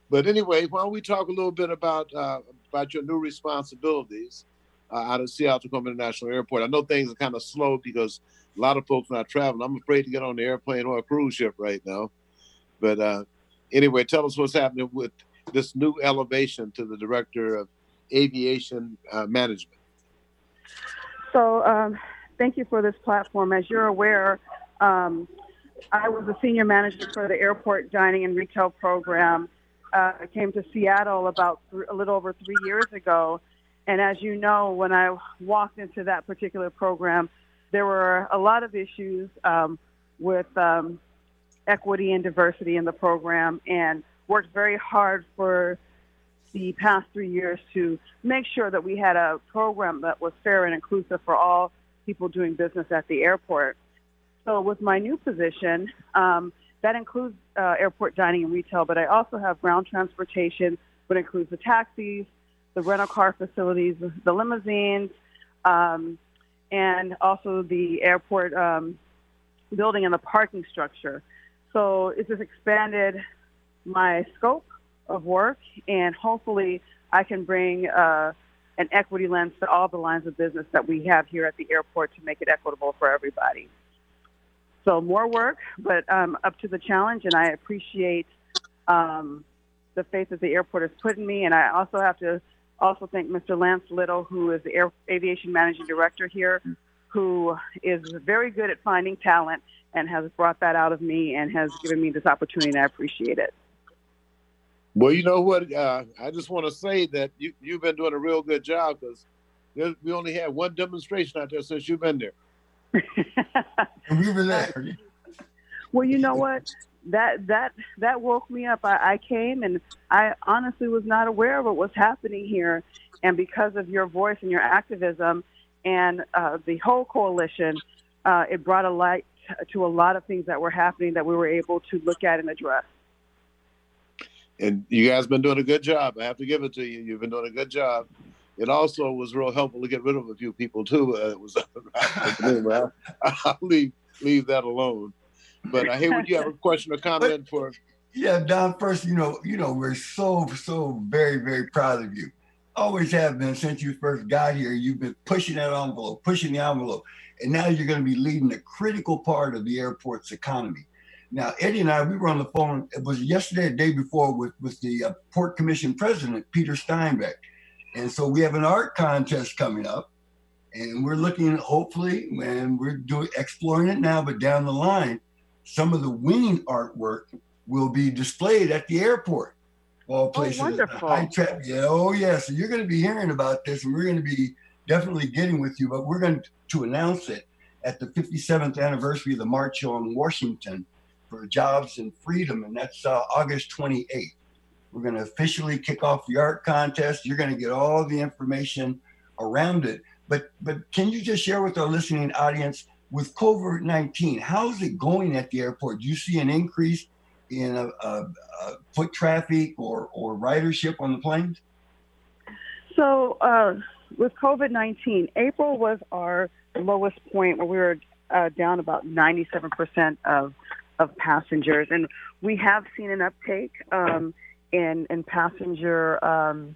But anyway, why don't we talk a little bit about uh, about your new responsibilities uh, out of Seattle Tacoma International Airport? I know things are kind of slow because a lot of folks are not traveling. I'm afraid to get on the airplane or a cruise ship right now. But uh, anyway, tell us what's happening with this new elevation to the director of aviation uh, management. So, um, thank you for this platform. As you're aware, um, I was a senior manager for the airport dining and retail program. Uh, I came to Seattle about th- a little over three years ago. And as you know, when I walked into that particular program, there were a lot of issues um, with um, equity and diversity in the program and worked very hard for the past three years to make sure that we had a program that was fair and inclusive for all people doing business at the airport. So, with my new position, um, that includes uh, airport dining and retail, but I also have ground transportation, which includes the taxis, the rental car facilities, the limousines, um, and also the airport um, building and the parking structure. So it just expanded my scope of work, and hopefully I can bring uh, an equity lens to all the lines of business that we have here at the airport to make it equitable for everybody. So more work, but um, up to the challenge, and I appreciate um, the faith that the airport has put in me. And I also have to also thank Mr. Lance Lyttle, who is the Air Aviation Managing Director here, who is very good at finding talent and has brought that out of me and has given me this opportunity, and I appreciate it. Well, you know what? Uh, I just want to say that you, you've been doing a real good job because we only had one demonstration out there since you've been there. we were there. Well, you know what? That that that woke me up. I, I came and I honestly was not aware of what was happening here, and because of your voice and your activism, and uh, the whole coalition, uh, it brought a light to a lot of things that were happening that we were able to look at and address. And you guys been doing a good job. I have to give it to you. You've been doing a good job. It also was real helpful to get rid of a few people too. Uh, it was I'll, I'll leave leave that alone. But hey, would you have a question or comment for? Yeah, Dawn. First, you know, you know, we're so so very very proud of you. Always have been since you first got here. You've been pushing that envelope, pushing the envelope, and now you're going to be leading a critical part of the airport's economy. Now, Eddie and I, we were on the phone. It was yesterday, the day before, with with the uh, Port Commission president, Peter Steinbrueck, and so we have an art contest coming up, and we're looking hopefully, and we're doing exploring it now, but down the line, some of the winning artwork will be displayed at the airport. All oh, places. Oh, wonderful. High tra- yeah, oh, yeah. So you're going to be hearing about this, and we're going to be definitely getting with you, but we're going to announce it at the 57th anniversary of the March on Washington for Jobs and Freedom, and that's uh, August 28th. We're going to officially kick off the art contest. You're going to get all the information around it. But but can you just share with our listening audience with COVID 19, how's it going at the airport? Do you see an increase in a, a, a foot traffic or, or ridership on the planes? So, uh, with COVID 19, April was our lowest point where we were uh, down about 97% of, of passengers. And we have seen an uptake um, in, in passenger um,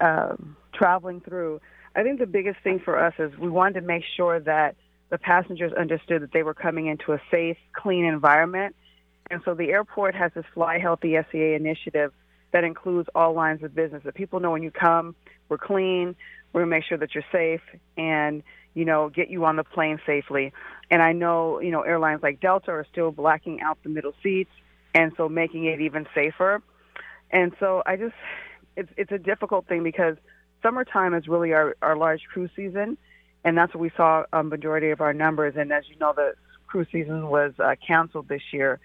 uh, traveling through. I think the biggest thing for us is we wanted to make sure that the passengers understood that they were coming into a safe, clean environment. And so the airport has this Fly Healthy SEA initiative that includes all lines of business. That people know when you come, we're clean, we're gonna make sure that you're safe, and you know get you on the plane safely. And I know you know airlines like Delta are still blacking out the middle seats, and so making it even safer. And so I just, it's it's a difficult thing because summertime is really our our large cruise season and that's what we saw a majority of our numbers. And as you know, the cruise season was uh, canceled this year.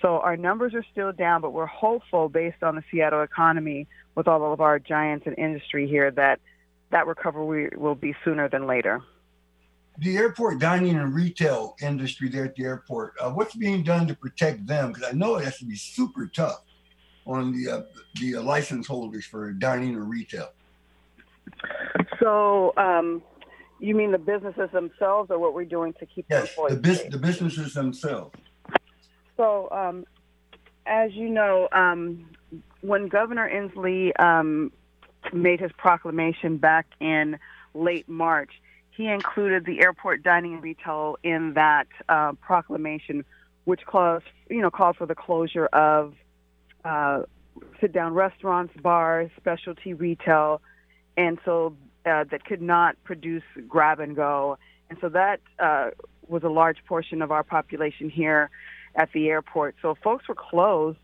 So our numbers are still down, but we're hopeful based on the Seattle economy with all of our giants in industry here that that recovery will be sooner than later. The airport dining and retail industry there at the airport, uh, what's being done to protect them? Because I know it has to be super tough on the uh, the license holders for dining or retail. So um, you mean the businesses themselves, or what we're doing to keep yes, employees the, the businesses themselves. So, um, as you know, um, when Governor Inslee um, made his proclamation back in late March, he included the airport dining and retail in that uh, proclamation, which calls, you know, called for the closure of uh, sit-down restaurants, bars, specialty retail, and so uh, that could not produce grab and go. And so that uh, was a large portion of our population here at the airport. So folks were closed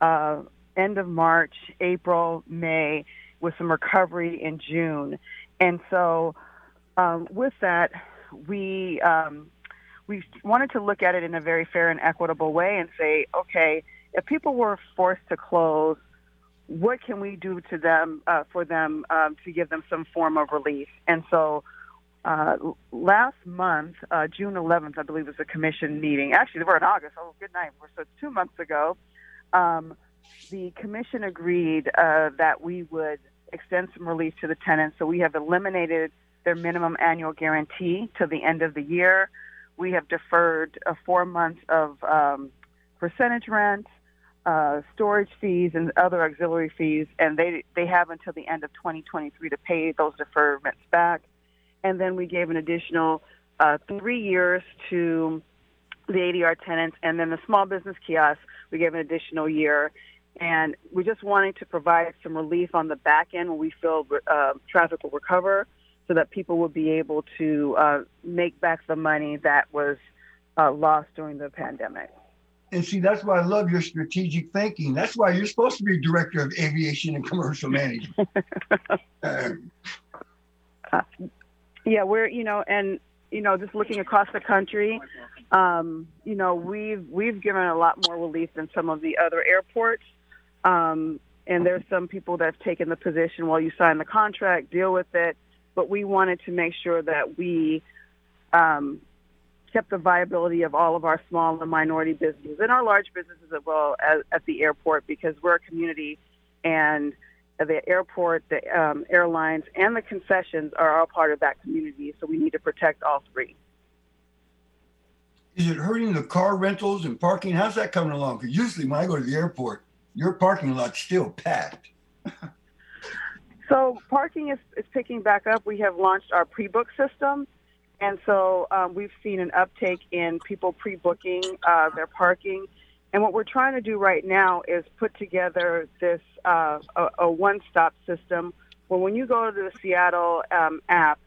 uh, end of March, April, May, with some recovery in June. And so um, with that, we um, we wanted to look at it in a very fair and equitable way and say, okay, if people were forced to close what can we do to them uh, for them um, to give them some form of relief? And so uh, last month, uh, June 11th, I believe, was a commission meeting. Actually, we're in August. Oh, good night. So it's two months ago. Um, the commission agreed uh, that we would extend some relief to the tenants. So we have eliminated their minimum annual guarantee to the end of the year. We have deferred uh, four months of um, percentage rent, uh, storage fees, and other auxiliary fees, and they they have until the end of 2023 to pay those deferments back and then we gave an additional uh, three years to the ADR tenants, and then the small business kiosk, we gave an additional year. And we're just wanting to provide some relief on the back end when we feel uh, traffic will recover so that people will be able to uh, make back the money that was uh, lost during the pandemic. And see, that's why I love your strategic thinking. That's why you're supposed to be director of aviation and commercial management. Uh, yeah, we're you know, and you know, just looking across the country, um, you know, we've we've given a lot more relief than some of the other airports. Um, and there's some people that have taken the position, well, you sign the contract, deal with it. But we wanted to make sure that we um, kept the viability of all of our small and minority businesses and our large businesses as well as at the airport because we're a community and the airport, the um, airlines, and the concessions are all part of that community. So we need to protect all three. Is it hurting the car rentals and parking? How's that coming along? Because usually when I go to the airport, your parking lot's still packed. so parking is, is picking back up. We have launched our pre-book system. And so um, we've seen an uptake in people pre-booking uh, their parking and what we're trying to do right now is put together this uh, a, a, one-stop system where when you go to the Seattle um, app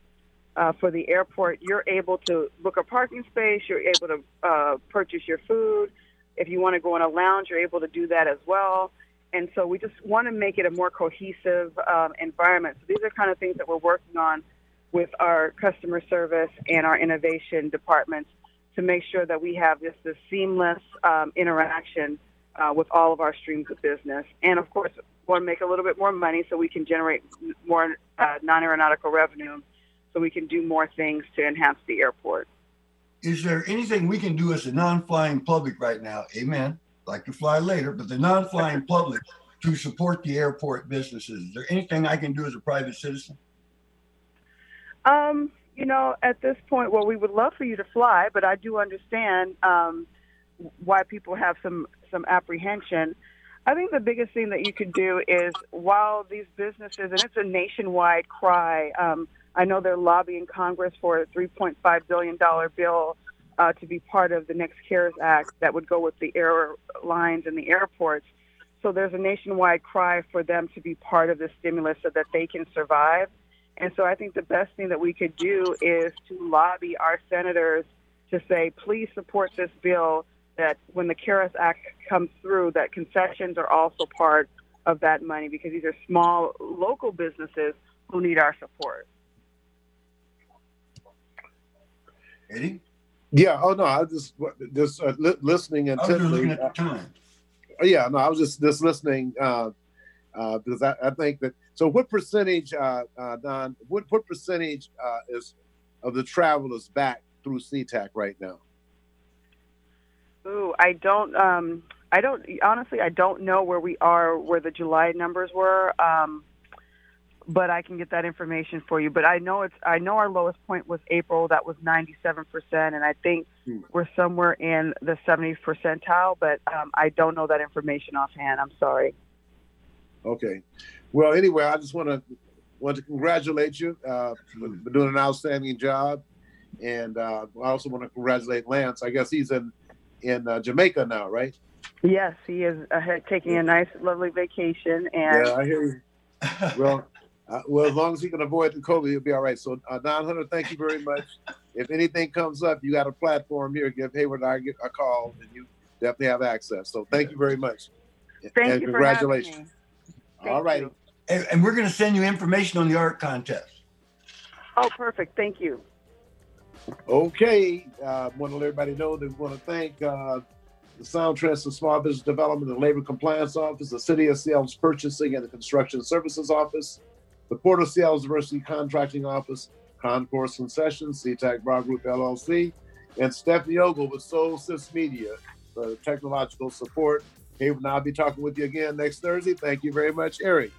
uh, for the airport, you're able to book a parking space. You're able to uh, purchase your food. If you want to go in a lounge, you're able to do that as well. And so we just want to make it a more cohesive um, environment. So these are kind of things that we're working on with our customer service and our innovation departments to make sure that we have just a seamless um, interaction uh, with all of our streams of business. And of course, want to make a little bit more money so we can generate more uh, non aeronautical revenue so we can do more things to enhance the airport. Is there anything we can do as a non flying public right now? Amen. Like to fly later, but the non flying public to support the airport businesses. Is there anything I can do as a private citizen? Um, you know, at this point, well, we would love for you to fly, but I do understand um, why people have some some apprehension. I think the biggest thing that you could do is while these businesses, and it's a nationwide cry. Um, I know they're lobbying Congress for a 3.5 billion dollar bill uh, to be part of the next CARES Act that would go with the airlines and the airports. So there's a nationwide cry for them to be part of the stimulus so that they can survive. And so I think the best thing that we could do is to lobby our senators to say, please support this bill that when the CARES Act comes through, that concessions are also part of that money because these are small local businesses who need our support. Eddie? Yeah. Oh no, I was just just uh, li- listening intently. I was looking at the time. Uh, yeah. No, I was just just listening uh, uh, because I, I think that so, what percentage, uh, uh, Dawn? What what percentage uh, is of the travelers back through SeaTac right now? Ooh, I don't. Um, I don't. Honestly, I don't know where we are, where the July numbers were. Um, but I can get that information for you. But I know it's. I know our lowest point was April. That was ninety-seven percent, and I think hmm. we're somewhere in the seventy percentile. But um, I don't know that information offhand. I'm sorry. Okay. Well, anyway, I just want to want to congratulate you uh, for doing an outstanding job, and uh, I also want to congratulate Lance. I guess he's in in uh, Jamaica now, right? Yes, he is uh, taking a nice, lovely vacation. And yeah, I hear you. well, uh, well, as long as he can avoid the COVID, he'll be all right. So, uh, Dawn Hunter, thank you very much. If anything comes up, you got a platform here. Give Hayward and I a call, and you definitely have access. So, thank you very much. Thank and you congratulations. All right and, and we're going to send you information on the art contest. Oh, perfect. Thank you. Okay. I uh, want to let everybody know that we want to thank uh, the Sound Transit Small Business Development and Labor Compliance Office, the City of Seattle's Purchasing and the Construction Services Office, the Port of Seattle Diversity Contracting Office, Concourse Concessions, SeaTac Bar Group LLC, and Stephanie Ogle with Soul Sys Media for technological support. Hey, and I'll be talking with you again next Thursday. Thank you very much, Eric.